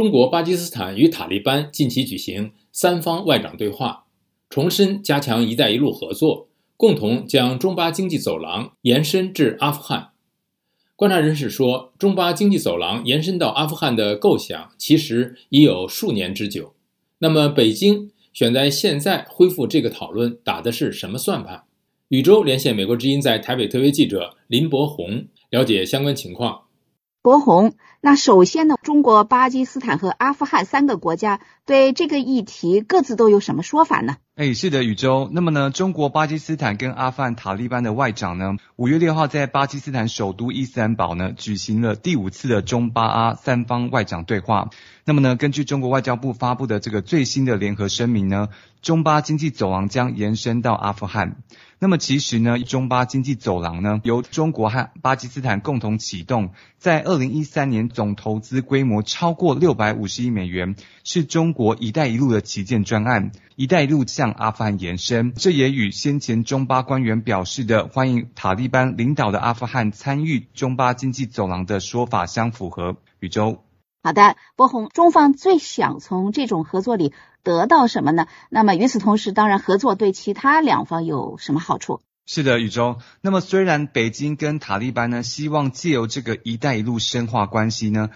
中国、巴基斯坦与塔利班近期举行三方外长对话，重申加强“一带一路”合作，共同将中巴经济走廊延伸至阿富汗。观察人士说，中巴经济走廊延伸到阿富汗的构想其实已有数年之久。那么，北京选在现在恢复这个讨论，打的是什么算盘？宇宙连线美国之音在台北特约记者林博宏了解相关情况。博红，那首先呢，中国、巴基斯坦和阿富汗三个国家对这个议题各自都有什么说法呢？哎，是的，宇宙。那么呢，中国、巴基斯坦跟阿富汗塔利班的外长呢，五月六号在巴基斯坦首都伊斯兰堡呢，举行了第五次的中巴阿三方外长对话。那么呢，根据中国外交部发布的这个最新的联合声明呢，中巴经济走廊将延伸到阿富汗。那么其实呢，中巴经济走廊呢，由中国和巴基斯坦共同启动，在二零一三年总投资规模超过六百五十亿美元，是中国“一带一路”的旗舰专案，“一带一路”向阿富汗延伸，这也与先前中巴官员表示的欢迎塔利班领导的阿富汗参与中巴经济走廊的说法相符合。宇宙。好的，波鸿，中方最想从这种合作里得到什么呢？那么与此同时，当然合作对其他两方有什么好处？是的，宇宙。那么虽然北京跟塔利班呢希望借由这个“一带一路”深化关系呢，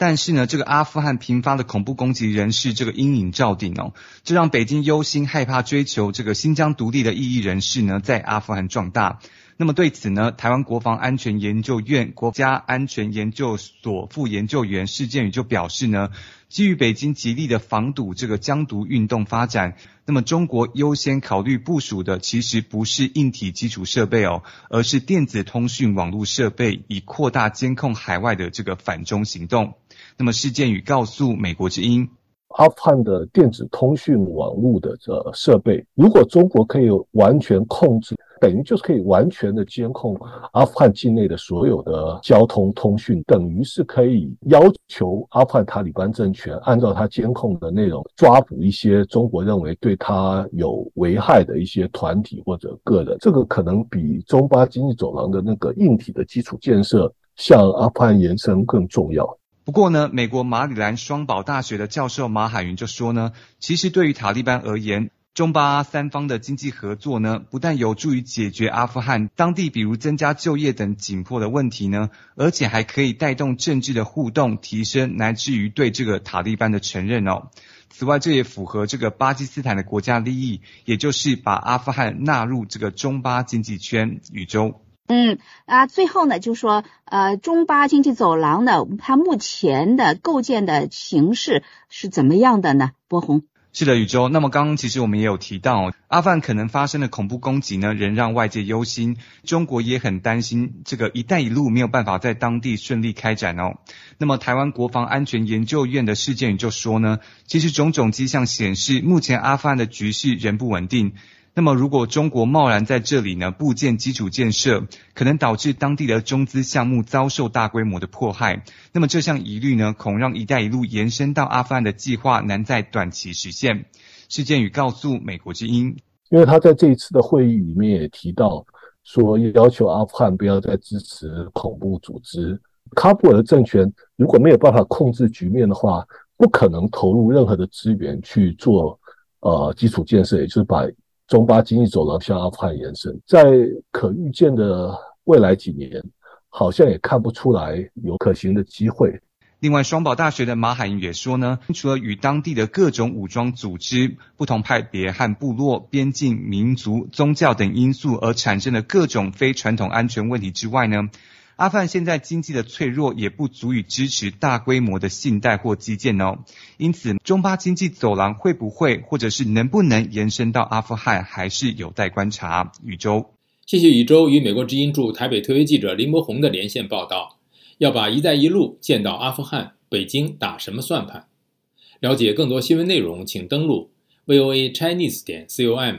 但是呢，这个阿富汗频发的恐怖攻击仍是这个阴影照顶哦，这让北京忧心害怕追求这个新疆独立的异议人士呢在阿富汗壮大。那么对此呢，台湾国防安全研究院国家安全研究所副研究员施建宇就表示呢，基于北京极力的防堵这个疆独运动发展，那么中国优先考虑部署的其实不是硬体基础设备哦，而是电子通讯网络设备，以扩大监控海外的这个反中行动。那么事件与告诉美国之音，阿富汗的电子通讯网络的这设备，如果中国可以完全控制。等于就是可以完全的监控阿富汗境内的所有的交通通讯，等于是可以要求阿富汗塔利班政权按照他监控的内容抓捕一些中国认为对他有危害的一些团体或者个人。这个可能比中巴经济走廊的那个硬体的基础建设向阿富汗延伸更重要。不过呢，美国马里兰双堡大学的教授马海云就说呢，其实对于塔利班而言，中巴三方的经济合作呢，不但有助于解决阿富汗当地比如增加就业等紧迫的问题呢，而且还可以带动政治的互动提升，乃至于对这个塔利班的承认哦。此外，这也符合这个巴基斯坦的国家利益，也就是把阿富汗纳入这个中巴经济圈。宇宙，嗯啊，最后呢，就说呃，中巴经济走廊呢，它目前的构建的形式是怎么样的呢？波鸿。是的，宇宙。那么刚刚其实我们也有提到，阿富汗可能发生的恐怖攻击呢，仍让外界忧心。中国也很担心这个“一带一路”没有办法在当地顺利开展哦。那么台湾国防安全研究院的事件就说呢，其实种种迹象显示，目前阿富汗的局势仍不稳定。那么，如果中国贸然在这里呢部建基础建设，可能导致当地的中资项目遭受大规模的迫害。那么这项疑虑呢，恐让“一带一路”延伸到阿富汗的计划难在短期实现。事件与告诉美国之音，因为他在这一次的会议里面也提到，说要求阿富汗不要再支持恐怖组织。喀布尔政权如果没有办法控制局面的话，不可能投入任何的资源去做呃基础建设，也就是把。中巴经济走廊向阿富汗延伸，在可预见的未来几年，好像也看不出来有可行的机会。另外，双堡大学的马海英也说呢，除了与当地的各种武装组织、不同派别和部落、边境、民族、宗教等因素而产生的各种非传统安全问题之外呢。阿富汗现在经济的脆弱也不足以支持大规模的信贷或基建哦，因此中巴经济走廊会不会或者是能不能延伸到阿富汗，还是有待观察。宇宙，谢谢宇宙与美国之音驻台北特约记者林博宏的连线报道。要把“一带一路”建到阿富汗，北京打什么算盘？了解更多新闻内容，请登录 voa chinese 点 com。